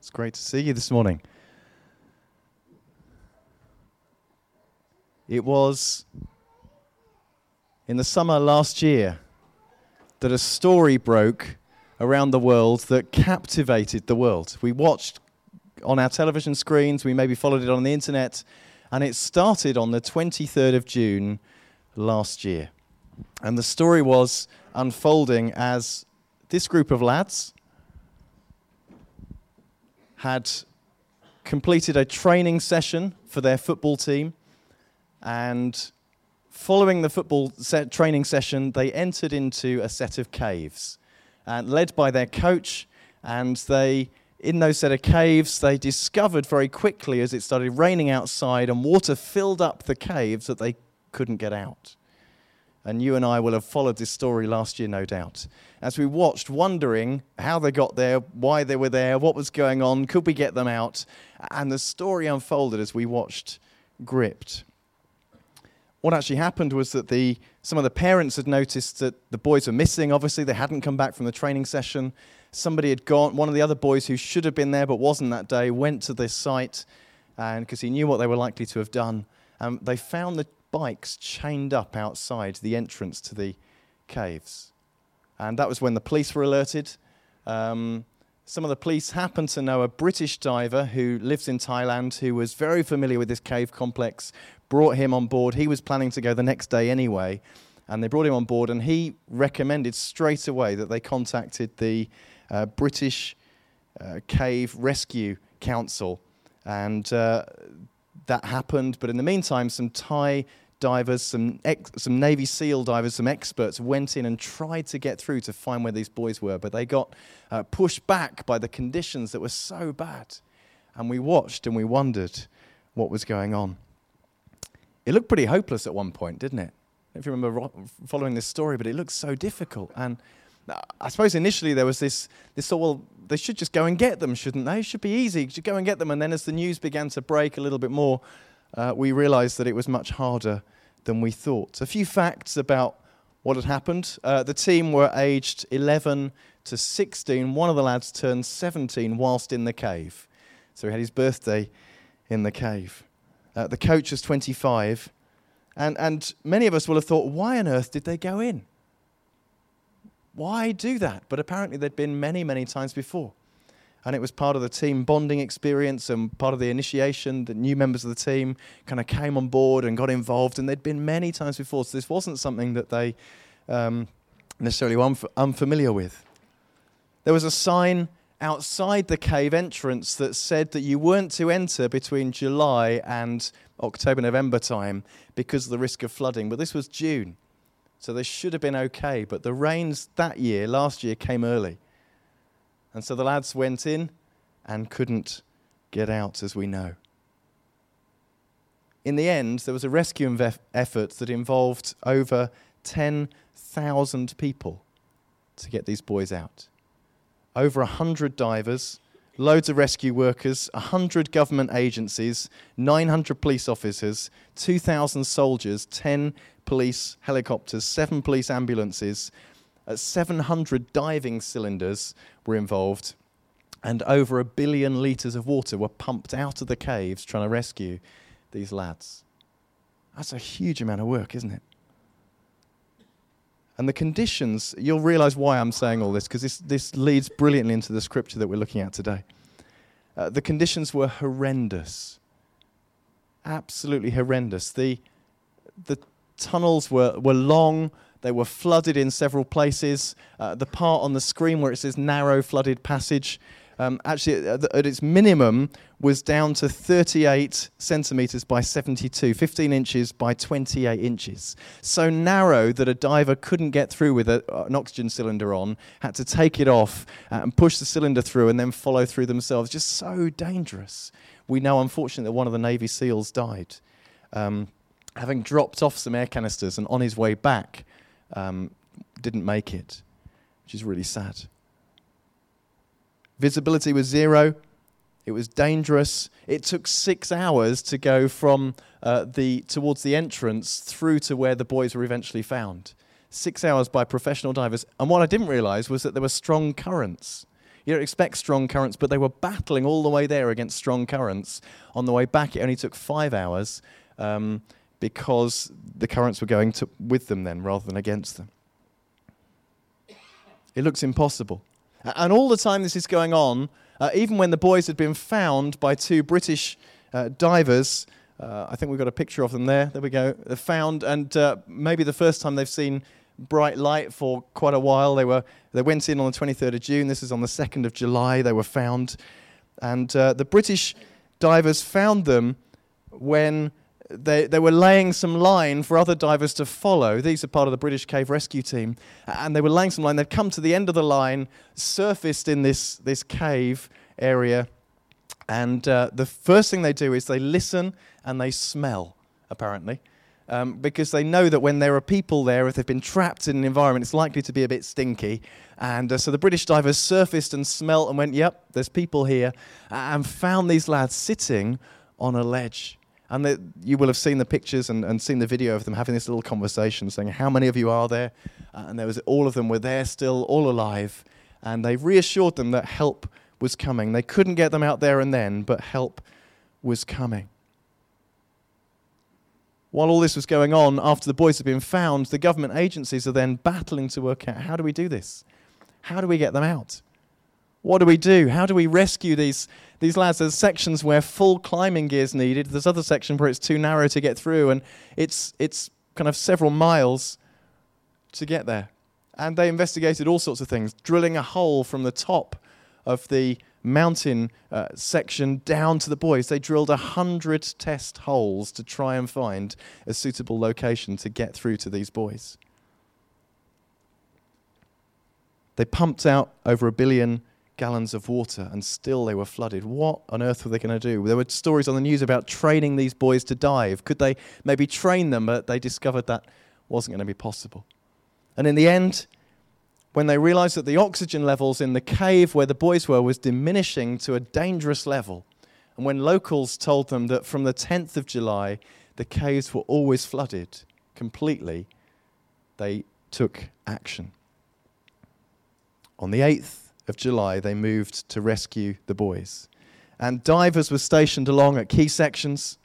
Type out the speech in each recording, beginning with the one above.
It's great to see you this morning. It was in the summer last year that a story broke around the world that captivated the world. We watched on our television screens, we maybe followed it on the internet, and it started on the 23rd of June last year. And the story was unfolding as this group of lads had completed a training session for their football team. And following the football training session, they entered into a set of caves, uh, led by their coach. And they, in those set of caves, they discovered very quickly as it started raining outside and water filled up the caves that they couldn't get out. And you and I will have followed this story last year, no doubt. As we watched, wondering how they got there, why they were there, what was going on, could we get them out? And the story unfolded as we watched Gripped. What actually happened was that the, some of the parents had noticed that the boys were missing. Obviously, they hadn't come back from the training session. Somebody had gone, one of the other boys who should have been there but wasn't that day, went to this site and because he knew what they were likely to have done. Um, they found the bikes chained up outside the entrance to the caves. And that was when the police were alerted. Um, some of the police happened to know a British diver who lives in Thailand who was very familiar with this cave complex, brought him on board. He was planning to go the next day anyway, and they brought him on board, and he recommended straight away that they contacted the uh, British uh, Cave Rescue Council. And uh, that happened. But in the meantime, some Thai divers, some, ex- some Navy SEAL divers, some experts went in and tried to get through to find where these boys were. But they got uh, pushed back by the conditions that were so bad. And we watched and we wondered what was going on. It looked pretty hopeless at one point, didn't it? If you remember following this story, but it looked so difficult. And I suppose initially there was this, this thought, well, they should just go and get them, shouldn't they? It should be easy. You go and get them. And then as the news began to break a little bit more, uh, we realized that it was much harder than we thought. A few facts about what had happened. Uh, the team were aged 11 to 16. One of the lads turned 17 whilst in the cave. So he had his birthday in the cave. Uh, the coach was 25. And, and many of us will have thought, why on earth did they go in? Why do that? But apparently, there'd been many, many times before. And it was part of the team bonding experience and part of the initiation. that new members of the team kind of came on board and got involved. And they'd been many times before. So this wasn't something that they um, necessarily were unf- unfamiliar with. There was a sign outside the cave entrance that said that you weren't to enter between July and October, November time because of the risk of flooding. But this was June. So they should have been okay. But the rains that year, last year, came early. And so the lads went in and couldn't get out, as we know. In the end, there was a rescue effort that involved over 10,000 people to get these boys out. Over 100 divers, loads of rescue workers, 100 government agencies, 900 police officers, 2,000 soldiers, 10 police helicopters, 7 police ambulances, uh, 700 diving cylinders were involved, and over a billion litres of water were pumped out of the caves trying to rescue these lads. That's a huge amount of work, isn't it? And the conditions, you'll realize why I'm saying all this, because this, this leads brilliantly into the scripture that we're looking at today. Uh, the conditions were horrendous. Absolutely horrendous. The, the tunnels were, were long, they were flooded in several places. Uh, the part on the screen where it says narrow flooded passage, um, actually at, at, its minimum was down to 38 centimeters by 72, 15 inches by 28 inches. So narrow that a diver couldn't get through with a, an oxygen cylinder on, had to take it off uh, and push the cylinder through and then follow through themselves. Just so dangerous. We know, unfortunately, that one of the Navy SEALs died. Um, having dropped off some air canisters and on his way back, um, didn't make it, which is really sad. Visibility was zero. It was dangerous. It took six hours to go from uh, the towards the entrance through to where the boys were eventually found. Six hours by professional divers. And what I didn't realize was that there were strong currents. You don't expect strong currents, but they were battling all the way there against strong currents. On the way back, it only took five hours um, because the currents were going to, with them then rather than against them. It looks impossible. And all the time this is going on, uh, even when the boys had been found by two British uh, divers, uh, I think we've got a picture of them there. There we go. They're found, and uh, maybe the first time they've seen bright light for quite a while. They were they went in on the 23rd of June. This is on the 2nd of July. They were found, and uh, the British divers found them when they, they were laying some line for other divers to follow. These are part of the British Cave Rescue Team. And they were laying some line. They'd come to the end of the line, surfaced in this, this cave area. And uh, the first thing they do is they listen and they smell, apparently. Um, because they know that when there are people there, if they've been trapped in an environment, it's likely to be a bit stinky. And uh, so the British divers surfaced and smelt and went, Yep, there's people here, and found these lads sitting on a ledge. And you will have seen the pictures and, and, seen the video of them having this little conversation saying, How many of you are there? Uh, and there was, all of them were there still, all alive. And they reassured them that help was coming. They couldn't get them out there and then, but help was coming. While all this was going on, after the boys had been found, the government agencies are then battling to work out how do we do this? How do we get them out? What do we do? How do we rescue these, these lads? There's sections where full climbing gear is needed. There's other sections where it's too narrow to get through, and it's, it's kind of several miles to get there. And they investigated all sorts of things, drilling a hole from the top of the mountain uh, section down to the boys. They drilled a hundred test holes to try and find a suitable location to get through to these boys. They pumped out over a billion gallons of water and still they were flooded. What on earth were they going to do? There were stories on the news about training these boys to dive. Could they maybe train them? But they discovered that wasn't going to be possible. And in the end, when they realized that the oxygen levels in the cave where the boys were was diminishing to a dangerous level, and when locals told them that from the 10th of July the caves were always flooded completely, they took action. On the 8th of July, they moved to rescue the boys. And divers were stationed along at key sections.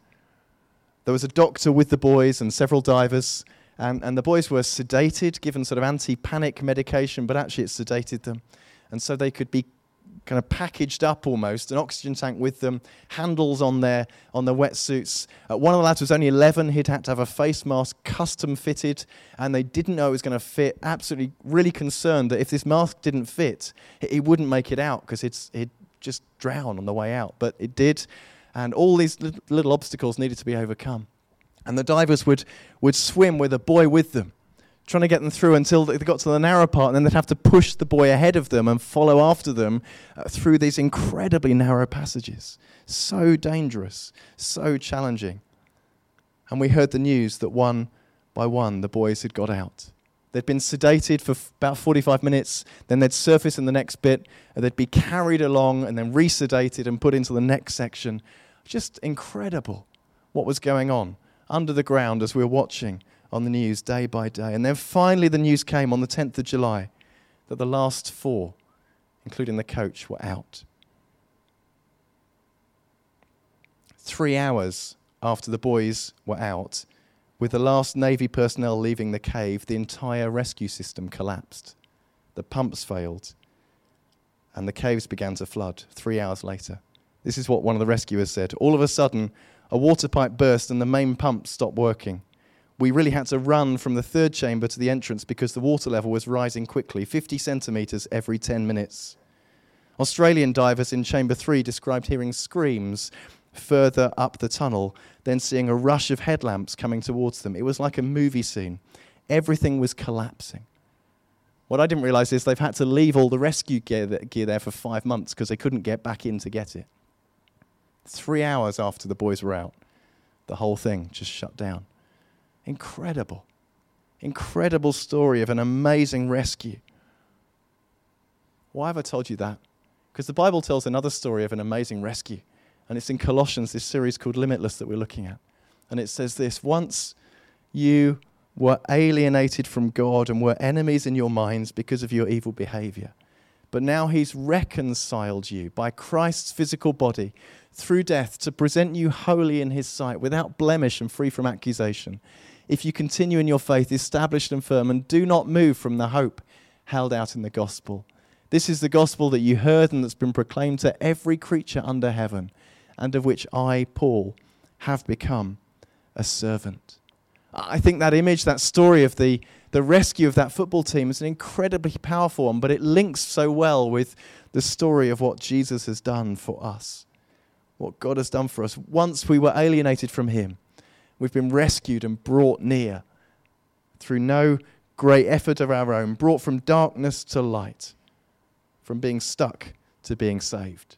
There was a doctor with the boys and several divers. And, and the boys were sedated, given sort of anti panic medication, but actually it sedated them. And so they could be kind of packaged up almost, an oxygen tank with them, handles on their on their wetsuits. Uh, one of the lads was only 11. He'd had to have a face mask custom fitted, and they didn't know it was going to fit. Absolutely, really concerned that if this mask didn't fit, he wouldn't make it out because it's he'd just drown on the way out. But it did, and all these little obstacles needed to be overcome. And the divers would, would swim with a boy with them, trying to get them through until they got to the narrow part, and then they'd have to push the boy ahead of them and follow after them uh, through these incredibly narrow passages. So dangerous, so challenging. And we heard the news that one by one the boys had got out. They'd been sedated for f- about 45 minutes, then they'd surface in the next bit, and they'd be carried along and then resedated and put into the next section. Just incredible what was going on under the ground as we were watching on the news day by day. And then finally, the news came on the 10th of July that the last four, including the coach, were out. Three hours after the boys were out, with the last Navy personnel leaving the cave, the entire rescue system collapsed. The pumps failed, and the caves began to flood three hours later. This is what one of the rescuers said. All of a sudden, a water pipe burst and the main pump stopped working. We really had to run from the third chamber to the entrance because the water level was rising quickly, 50 centimetres every 10 minutes. Australian divers in chamber three described hearing screams further up the tunnel, then seeing a rush of headlamps coming towards them. It was like a movie scene. Everything was collapsing. What I didn't realize is they've had to leave all the rescue gear, there for five months because they couldn't get back in to get it. Three hours after the boys were out, the whole thing just shut down. Incredible. Incredible story of an amazing rescue. Why have I told you that? Because the Bible tells another story of an amazing rescue. And it's in Colossians, this series called Limitless that we're looking at. And it says this Once you were alienated from God and were enemies in your minds because of your evil behavior. but now he's reconciled you by Christ's physical body through death to present you holy in his sight, without blemish and free from accusation. If you continue in your faith, established and firm, and do not move from the hope held out in the gospel. This is the gospel that you heard and that's been proclaimed to every creature under heaven, and of which I, Paul, have become a servant. I think that image, that story of the, the rescue of that football team is an incredibly powerful one, but it links so well with the story of what Jesus has done for us, what God has done for us. Once we were alienated from Him, we've been rescued and brought near through no great effort of our own, brought from darkness to light, from being stuck to being saved.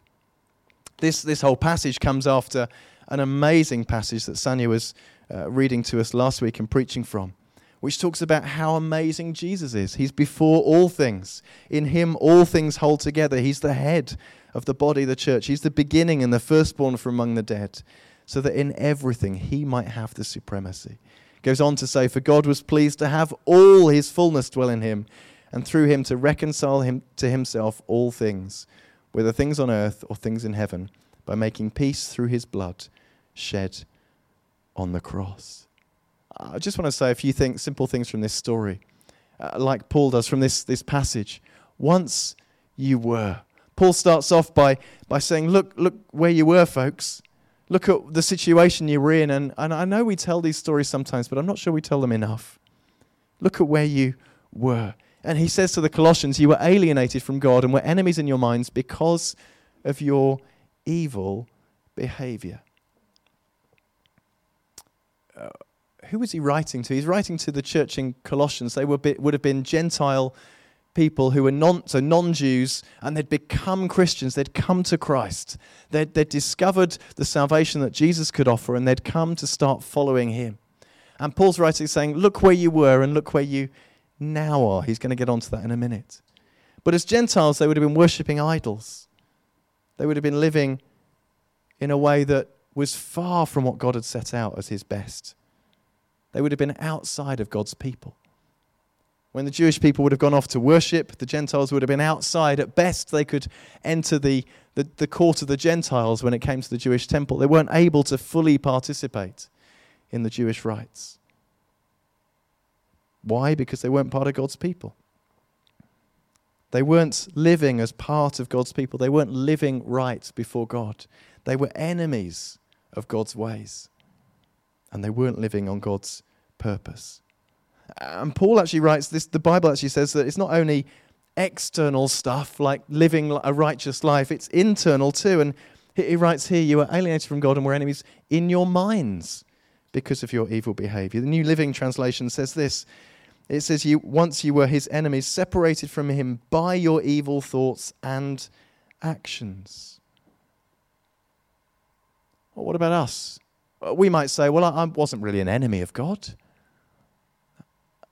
This, this whole passage comes after an amazing passage that Sanya was uh, reading to us last week and preaching from, which talks about how amazing Jesus is. He's before all things. In him, all things hold together. He's the head of the body, the church. He's the beginning and the firstborn from among the dead, so that in everything he might have the supremacy. Goes on to say, For God was pleased to have all his fullness dwell in him, and through him to reconcile him to himself all things, whether things on earth or things in heaven, by making peace through his blood shed on the cross. I just want to say a few things, simple things from this story, uh, like Paul does from this, this passage. Once you were. Paul starts off by, by saying, Look, look where you were, folks. Look at the situation you were in. And, and I know we tell these stories sometimes, but I'm not sure we tell them enough. Look at where you were. And he says to the Colossians, You were alienated from God and were enemies in your minds because of your evil behavior. Uh, who was he writing to? He's writing to the church in Colossians. They were, would have been Gentile people who were non, so non-Jews, and they'd become Christians. They'd come to Christ. They'd, they'd discovered the salvation that Jesus could offer, and they'd come to start following him. And Paul's writing saying, look where you were and look where you now are. He's going to get onto that in a minute. But as Gentiles, they would have been worshipping idols. They would have been living in a way that was far from what God had set out as his best. They would have been outside of God's people. When the Jewish people would have gone off to worship, the Gentiles would have been outside. At best, they could enter the, the, the court of the Gentiles when it came to the Jewish temple. They weren't able to fully participate in the Jewish rites. Why? Because they weren't part of God's people. They weren't living as part of God's people. They weren't living right before God. They were enemies of God's ways. And they weren't living on God's purpose. And Paul actually writes this, the Bible actually says that it's not only external stuff like living a righteous life, it's internal too. And he writes here, You are alienated from God and were enemies in your minds because of your evil behavior. The New Living Translation says this it says, you, Once you were his enemies, separated from him by your evil thoughts and actions. Well, what about us? We might say, Well, I, I wasn't really an enemy of God.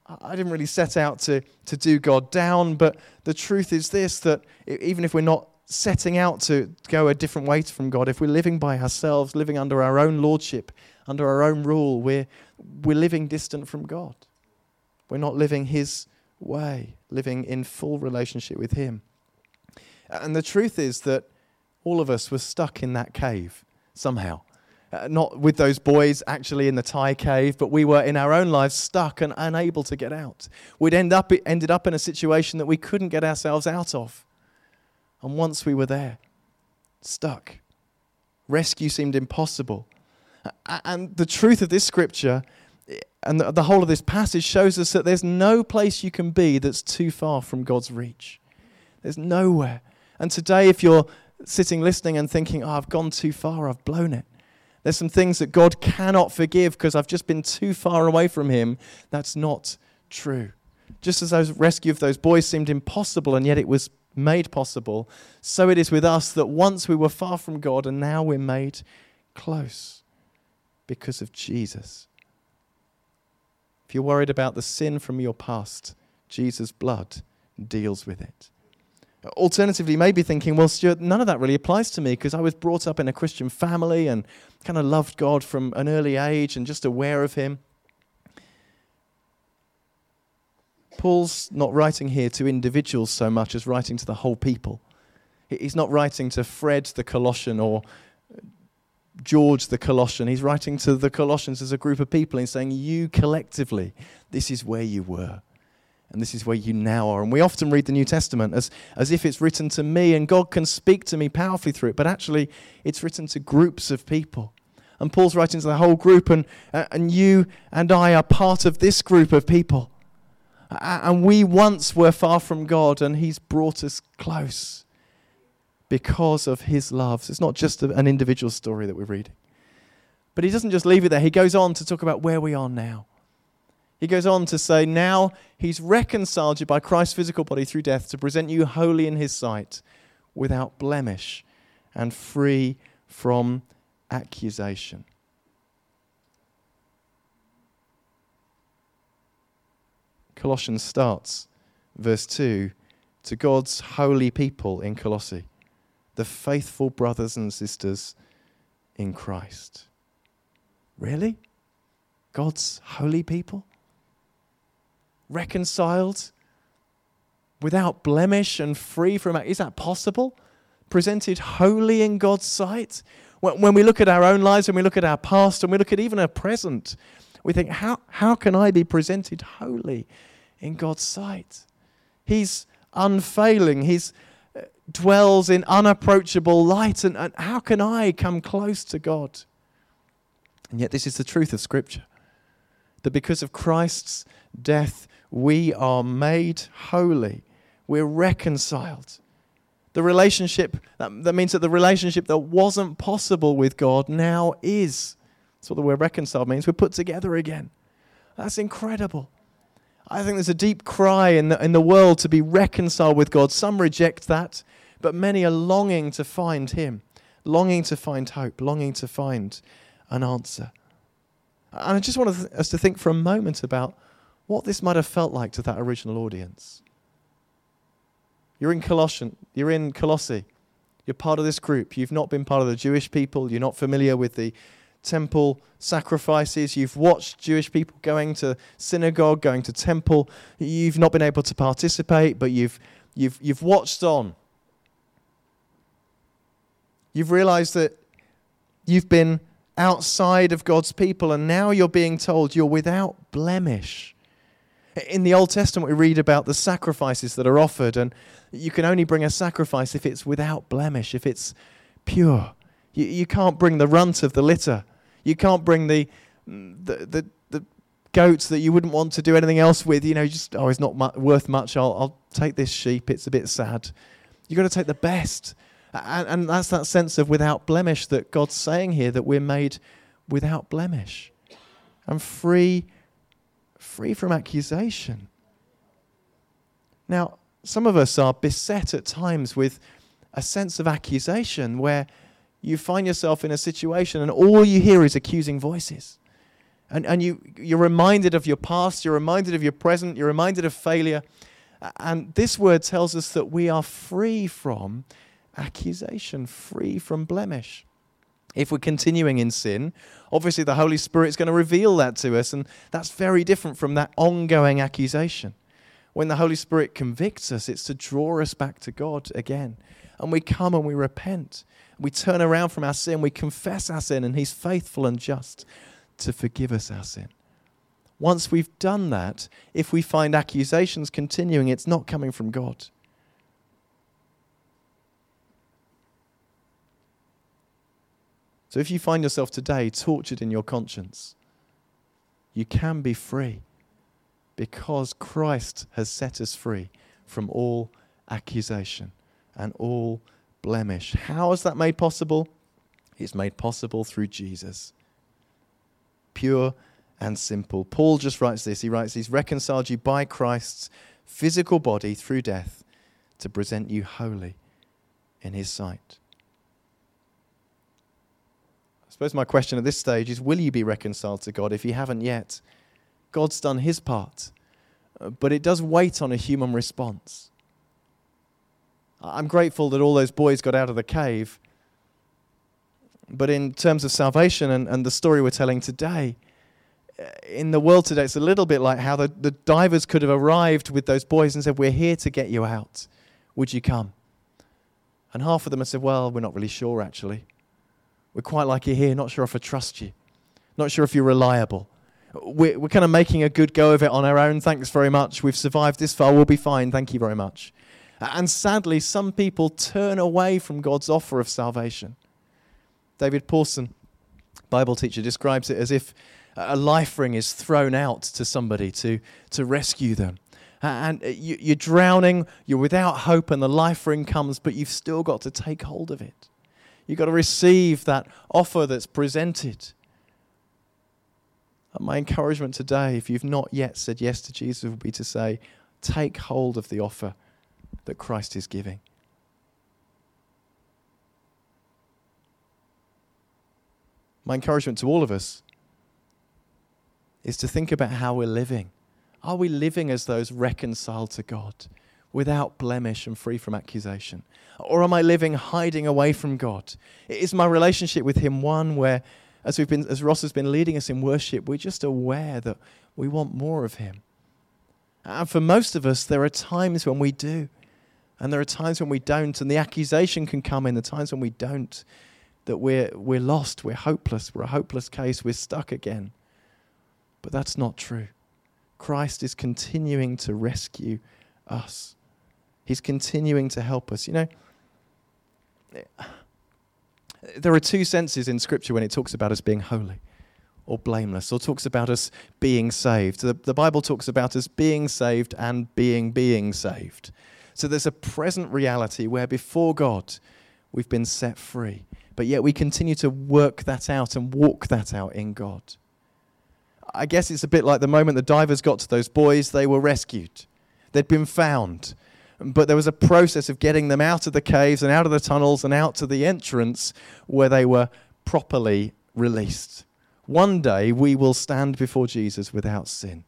I didn't really set out to, to do God down, but the truth is this that even if we're not setting out to go a different way from God, if we're living by ourselves, living under our own lordship, under our own rule, we're, we're living distant from God. We're not living His way, living in full relationship with Him. And the truth is that all of us were stuck in that cave somehow. Uh, not with those boys actually in the Thai cave, but we were in our own lives stuck and unable to get out. We'd end up, ended up in a situation that we couldn't get ourselves out of. And once we were there, stuck, rescue seemed impossible. And the truth of this scripture and the, the whole of this passage shows us that there's no place you can be that's too far from God's reach. There's nowhere. And today, if you're sitting listening and thinking, oh, I've gone too far, I've blown it. There's some things that God cannot forgive because I've just been too far away from Him. That's not true. Just as those rescue of those boys seemed impossible and yet it was made possible, so it is with us that once we were far from God and now we're made close because of Jesus. If you're worried about the sin from your past, Jesus' blood deals with it. Alternatively, you may be thinking, well, Stuart, none of that really applies to me because I was brought up in a Christian family and kind of loved God from an early age and just aware of Him. Paul's not writing here to individuals so much as writing to the whole people. He's not writing to Fred the Colossian or uh, George the Colossian. He's writing to the Colossians as a group of people and saying, You collectively, this is where you were. And this is where you now are. And we often read the New Testament as, as if it's written to me and God can speak to me powerfully through it. But actually, it's written to groups of people. And Paul's writing to the whole group, and, uh, and you and I are part of this group of people. And we once were far from God, and He's brought us close because of His love. So it's not just an individual story that we're reading. But He doesn't just leave it there, He goes on to talk about where we are now. He goes on to say, Now He's reconciled you by Christ's physical body through death to present you holy in His sight, without blemish and free from accusation. Colossians starts, verse 2, to God's holy people in Colossae, the faithful brothers and sisters in Christ. Really? God's holy people? Reconciled? Without blemish and free from. Is that possible? Presented holy in God's sight? When we look at our own lives, when we look at our past, and we look at even our present, we think, how, how can I be presented holy in God's sight? He's unfailing. He uh, dwells in unapproachable light. And, and how can I come close to God? And yet, this is the truth of Scripture that because of Christ's death, we are made holy. We're reconciled. The relationship, that, that means that the relationship that wasn't possible with God now is. That's what the word reconciled means. We're put together again. That's incredible. I think there's a deep cry in the, in the world to be reconciled with God. Some reject that, but many are longing to find Him, longing to find hope, longing to find an answer. And I just want us to think for a moment about what this might have felt like to that original audience. You're in Colossian, you're in Colossae. You're part of this group. You've not been part of the Jewish people. You're not familiar with the temple sacrifices. You've watched Jewish people going to synagogue, going to temple. You've not been able to participate, but you've, you've, you've watched on. You've realized that you've been outside of God's people, and now you're being told you're without blemish. In the Old Testament, we read about the sacrifices that are offered, and you can only bring a sacrifice if it's without blemish, if it's pure. You, you can't bring the runt of the litter you can't bring the, mm, the, the, the goats that you wouldn't want to do anything else with. You know, just, oh, it's not mu- worth much. I'll, I'll take this sheep. It's a bit sad. You've got to take the best. And, and that's that sense of without blemish that God's saying here that we're made without blemish and free, free from accusation. Now, some of us are beset at times with a sense of accusation where you find yourself in a situation and all you hear is accusing voices. And, and you, you're reminded of your past, you're reminded of your present, you're reminded of failure. And this word tells us that we are free from accusation, free from blemish. If we're continuing in sin, obviously the Holy Spirit's going to reveal that to us, and that's very different from that ongoing accusation. When the Holy Spirit convicts us, it's to draw us back to God again. And we come and we repent. We turn around from our sin, we confess our sin, and He's faithful and just to forgive us our sin. Once we've done that, if we find accusations continuing, it's not coming from God. So if you find yourself today tortured in your conscience, you can be free because Christ has set us free from all accusation and all blemish. How is that made possible? It's made possible through Jesus. Pure and simple. Paul just writes this. He writes, He's reconciled you by Christ's physical body through death to present you holy in His sight. Suppose my question at this stage is Will you be reconciled to God if you haven't yet? God's done His part, uh, but it does wait on a human response. I'm grateful that all those boys got out of the cave. But in terms of salvation and, and the story we're telling today, in the world today, it's a little bit like how the, the divers could have arrived with those boys and said, We're here to get you out. Would you come? And half of them have said, Well, we're not really sure, actually. We're quite like you here, not sure if I trust you, not sure if you're reliable. We're, we're kind of making a good go of it on our own. Thanks very much. We've survived this far. We'll be fine. Thank you very much. And sadly, some people turn away from God's offer of salvation. David Pawson, Bible teacher, describes it as if a life ring is thrown out to somebody to, to rescue them. And uh, you're drowning, you're without hope, and the life ring comes, but you've still got to take hold of it. You've got to receive that offer that's presented. And my encouragement today, if you've not yet said yes to Jesus, would be to say, take hold of the offer that Christ is giving. My encouragement to all of us is to think about how we're living. Are we living as those reconciled to God, without blemish and free from accusation? Or am I living hiding away from God? Is my relationship with Him one where, as, we've been, as Ross has been leading us in worship, we're just aware that we want more of Him? And for most of us, there are times when we do, and there are times when we don't, and the accusation can come in the times when we don't, that we're, we're lost, we're hopeless, we're a hopeless case, we're stuck again. But that's not true. Christ is continuing to rescue us. He's continuing to help us. You know, there are two senses in Scripture when it talks about us being holy or blameless, or talks about us being saved. The, the Bible talks about us being saved and being being saved. So there's a present reality where before God we've been set free, but yet we continue to work that out and walk that out in God. I guess it's a bit like the moment the divers got to those boys, they were rescued. They'd been found. But there was a process of getting them out of the caves and out of the tunnels and out to the entrance where they were properly released. One day we will stand before Jesus without sin.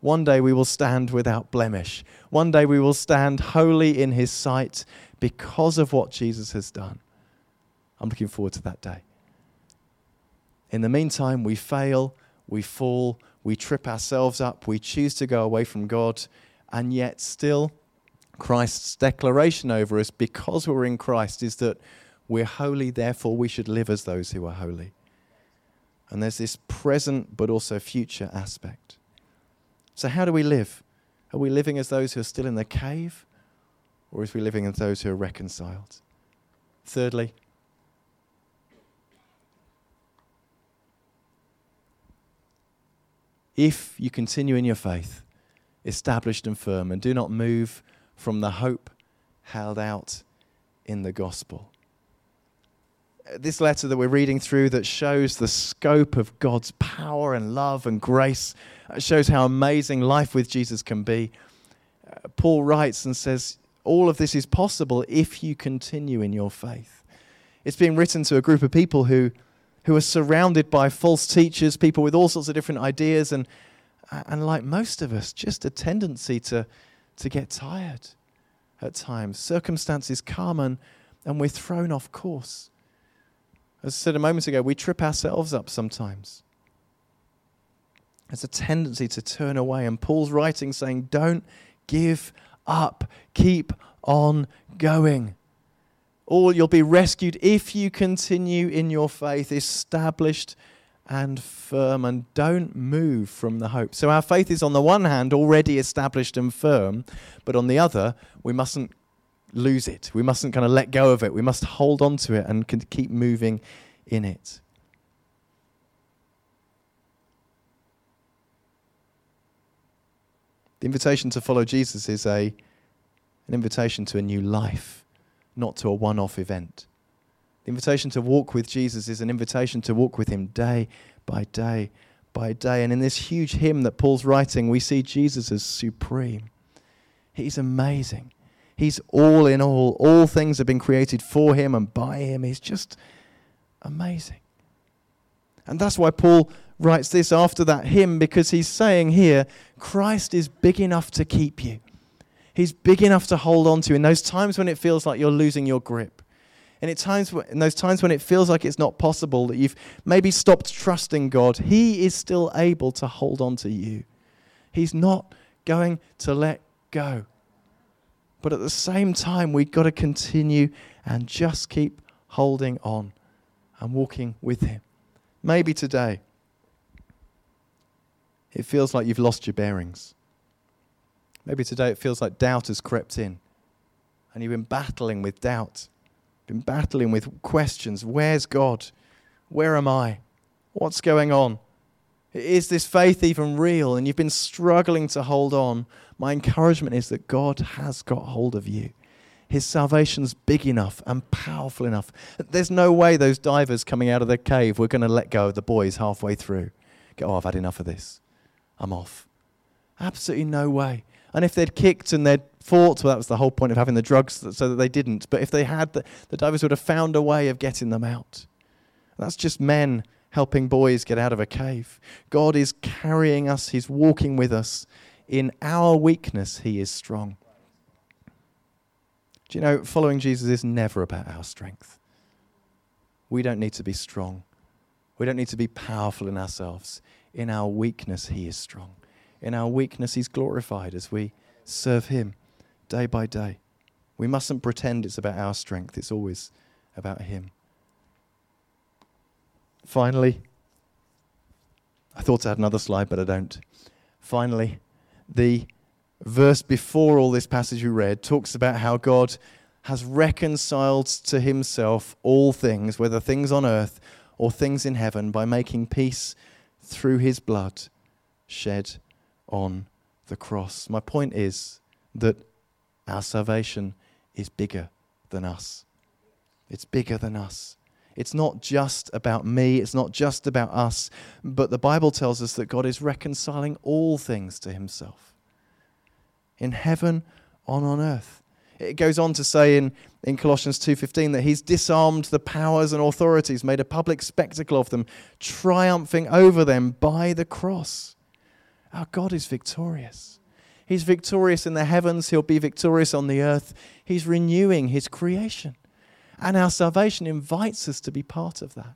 One day we will stand without blemish. One day we will stand holy in his sight because of what Jesus has done. I'm looking forward to that day. In the meantime, we fail, we fall, we trip ourselves up, we choose to go away from God, and yet still, Christ's declaration over us, because we're in Christ, is that we're holy, therefore we should live as those who are holy. And there's this present but also future aspect. So, how do we live? Are we living as those who are still in the cave, or are we living as those who are reconciled? Thirdly, if you continue in your faith, established and firm, and do not move from the hope held out in the gospel. This letter that we're reading through that shows the scope of God's power and love and grace, uh, shows how amazing life with Jesus can be. Uh, Paul writes and says, All of this is possible if you continue in your faith. It's being written to a group of people who who are surrounded by false teachers, people with all sorts of different ideas, and, and like most of us, just a tendency to, to get tired at times. Circumstances come and, and we're thrown off course. As I said a moment ago, we trip ourselves up sometimes. There's a tendency to turn away, and Paul's writing saying, Don't give up, keep on going. Or you'll be rescued if you continue in your faith, established and firm, and don't move from the hope. So our faith is, on the one hand, already established and firm, but on the other, we mustn't lose it. We mustn't kind of let go of it. We must hold on to it and keep moving in it. The invitation to follow Jesus is a, an invitation to a new life not to a one off event. The invitation to walk with Jesus is an invitation to walk with him day by day by day. And in this huge hymn that Paul's writing, we see Jesus as supreme. He's amazing. He's all in all. All things have been created for him and by him. He's just amazing. And that's why Paul writes this after that hymn, because he's saying here, Christ is big enough to keep you. He's big enough to hold on to in those times when it feels like you're losing your grip. And times, in those times when it feels like it's not possible, that you've maybe stopped trusting God, He is still able to hold on to you. He's not going to let go. But at the same time, we've got to continue and just keep holding on and walking with Him. Maybe today it feels like you've lost your bearings. Maybe today it feels like doubt has crept in and you've been battling with doubt, been battling with questions. Where's God? Where am I? What's going on? Is this faith even real? And you've been struggling to hold on. My encouragement is that God has got hold of you. His salvation's big enough and powerful enough. There's no way those divers coming out of the cave were going to let go of the boys halfway through. Go, oh, I've had enough of this. I'm off. Absolutely no way. And if they'd kicked and they'd fought, well, that was the whole point of having the drugs so that they didn't. But if they had, the, the divers would have found a way of getting them out. That's just men helping boys get out of a cave. God is carrying us, He's walking with us. In our weakness, He is strong. Do you know, following Jesus is never about our strength. We don't need to be strong. We don't need to be powerful in ourselves. In our weakness, He is strong. In our weakness, He's glorified as we serve Him day by day. We mustn't pretend it's about our strength, it's always about Him. Finally, I thought I had another slide, but I don't. Finally, the verse before all this passage we read talks about how God has reconciled to himself all things, whether things on earth or things in heaven, by making peace through his blood shed on the cross. My point is that our salvation is bigger than us. It's bigger than us. It's not just about me, it's not just about us, but the Bible tells us that God is reconciling all things to himself in heaven on on earth. It goes on to say in, in Colossians 2:15 that he's disarmed the powers and authorities, made a public spectacle of them, triumphing over them by the cross. Our God is victorious. He's victorious in the heavens, he'll be victorious on the earth. He's renewing his creation. And our salvation invites us to be part of that.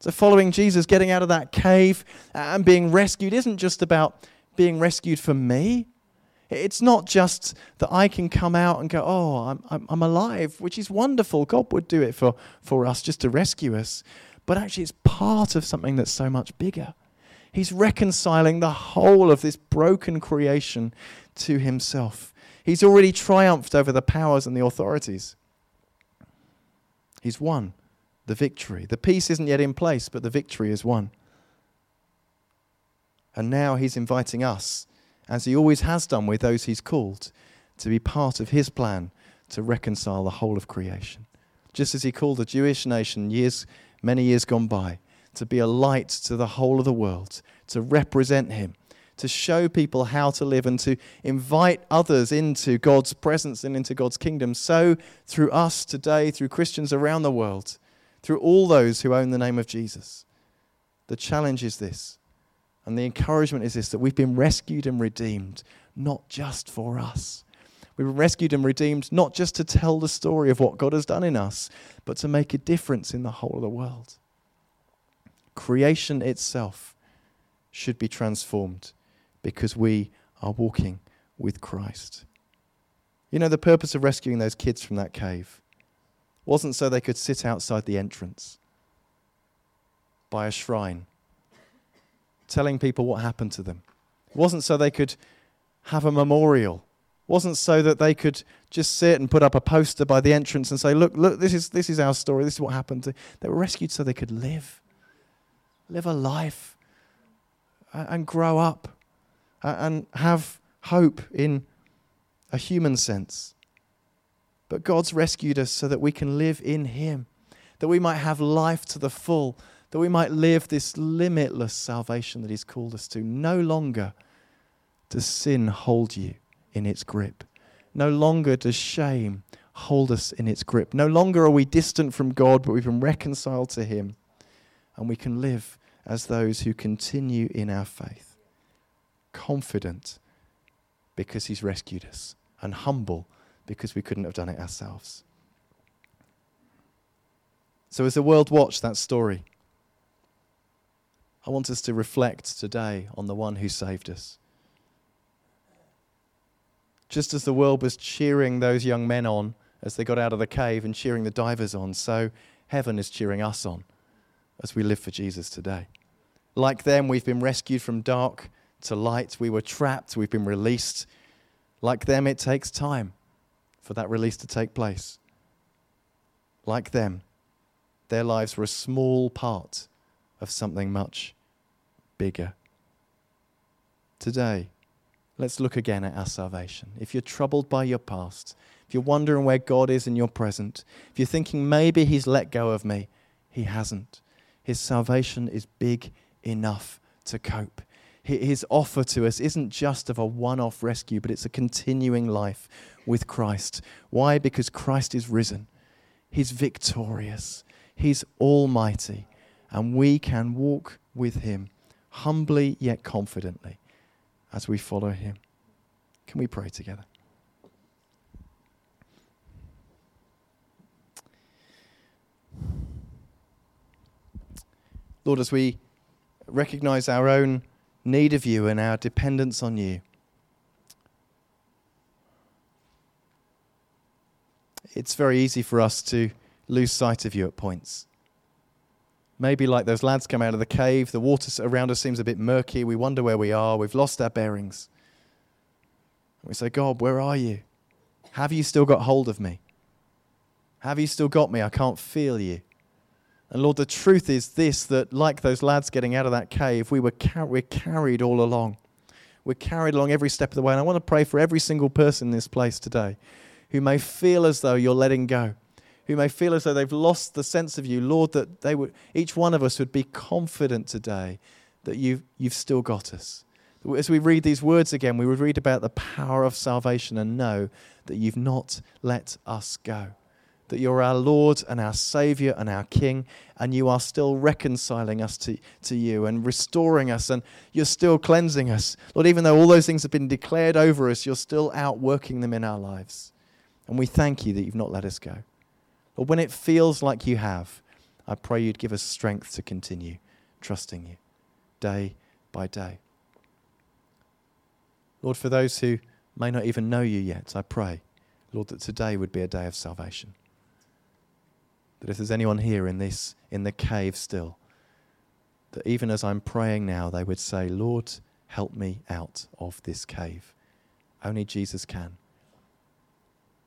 So, following Jesus, getting out of that cave and being rescued isn't just about being rescued for me. It's not just that I can come out and go, oh, I'm, I'm, I'm, alive, which is wonderful. God would do it for, for us just to rescue us. But actually, it's part of something that's so much bigger. He's reconciling the whole of this broken creation to himself. He's already triumphed over the powers and the authorities. He's won the victory. The peace isn't yet in place, but the victory is won. And now he's inviting us, as he always has done with those he's called, to be part of his plan to reconcile the whole of creation. Just as he called the Jewish nation years, many years gone by, to be a light to the whole of the world, to represent him, to show people how to live and to invite others into God's presence and into God's kingdom. So, through us today, through Christians around the world, through all those who own the name of Jesus, the challenge is this and the encouragement is this that we've been rescued and redeemed, not just for us. We've been rescued and redeemed not just to tell the story of what God has done in us, but to make a difference in the whole of the world. Creation itself should be transformed because we are walking with Christ. You know, the purpose of rescuing those kids from that cave wasn't so they could sit outside the entrance by a shrine telling people what happened to them. It wasn't so they could have a memorial. It wasn't so that they could just sit and put up a poster by the entrance and say, look, look, this is, this is our story. This is what happened. They were rescued so they could live, live a life and grow up and have hope in a human sense. But God's rescued us so that we can live in Him, that we might have life to the full, that we might live this limitless salvation that He's called us to. No longer does sin hold you in its grip. No longer does shame hold us in its grip. No longer are we distant from God, but we've been reconciled to Him. And we can live as those who continue in our faith, confident because He's rescued us, and humble because we couldn't have done it ourselves. So, as the world watched that story, I want us to reflect today on the one who saved us. Just as the world was cheering those young men on as they got out of the cave and cheering the divers on, so heaven is cheering us on as we live for Jesus today. Like them, we've been rescued from dark to light. We were trapped, we've been released. Like them, it takes time for that release to take place. Like them, their lives were a small part of something much bigger. Today, let's look again at our salvation. If you're troubled by your past, if you're wondering where God is in your present, if you're thinking maybe He's let go of me, He hasn't. His salvation is big enough to cope. His offer to us isn't just of a one off rescue, but it's a continuing life with Christ. Why? Because Christ is risen, He's victorious, He's almighty, and we can walk with Him humbly yet confidently as we follow Him. Can we pray together? Lord, as we recognize our own need of you and our dependence on you, it's very easy for us to lose sight of you at points. Maybe like those lads come out of the cave, the water around us seems a bit murky, we wonder where we are, we've lost our bearings. We say, God, where are you? Have you still got hold of me? Have you still got me? I can't feel you. And Lord, the truth is this that, like those lads getting out of that cave, we were car- we're carried all along. We're carried along every step of the way. And I want to pray for every single person in this place today who may feel as though you're letting go, who may feel as though they've lost the sense of you. Lord, that they would, each one of us would be confident today that you've, you've still got us. As we read these words again, we would read about the power of salvation and know that you've not let us go that you're our Lord and our Savior and our King, and you are still reconciling us to, to you and restoring us, and you're still cleansing us. Lord, even though all those things have been declared over us, you're still outworking them in our lives. And we thank you that you've not let us go. But when it feels like you have, I pray you'd give us strength to continue trusting you day by day. Lord, for those who may not even know you yet, I pray, Lord, that today would be a day of salvation that if there's anyone here in this in the cave still that even as I'm praying now they would say Lord help me out of this cave. Only Jesus can.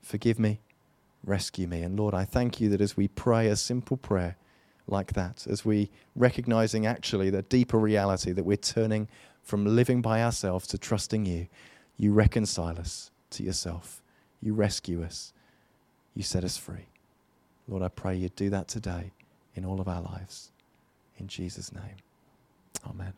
Forgive me rescue me. And Lord I thank you that as we pray a simple prayer like that as we recognizing actually the deeper reality that we're turning from living by ourselves to trusting you you reconcile us to yourself. You rescue us. You set us free Lord, I pray you do that today in all of our lives. In Jesus' name. Amen.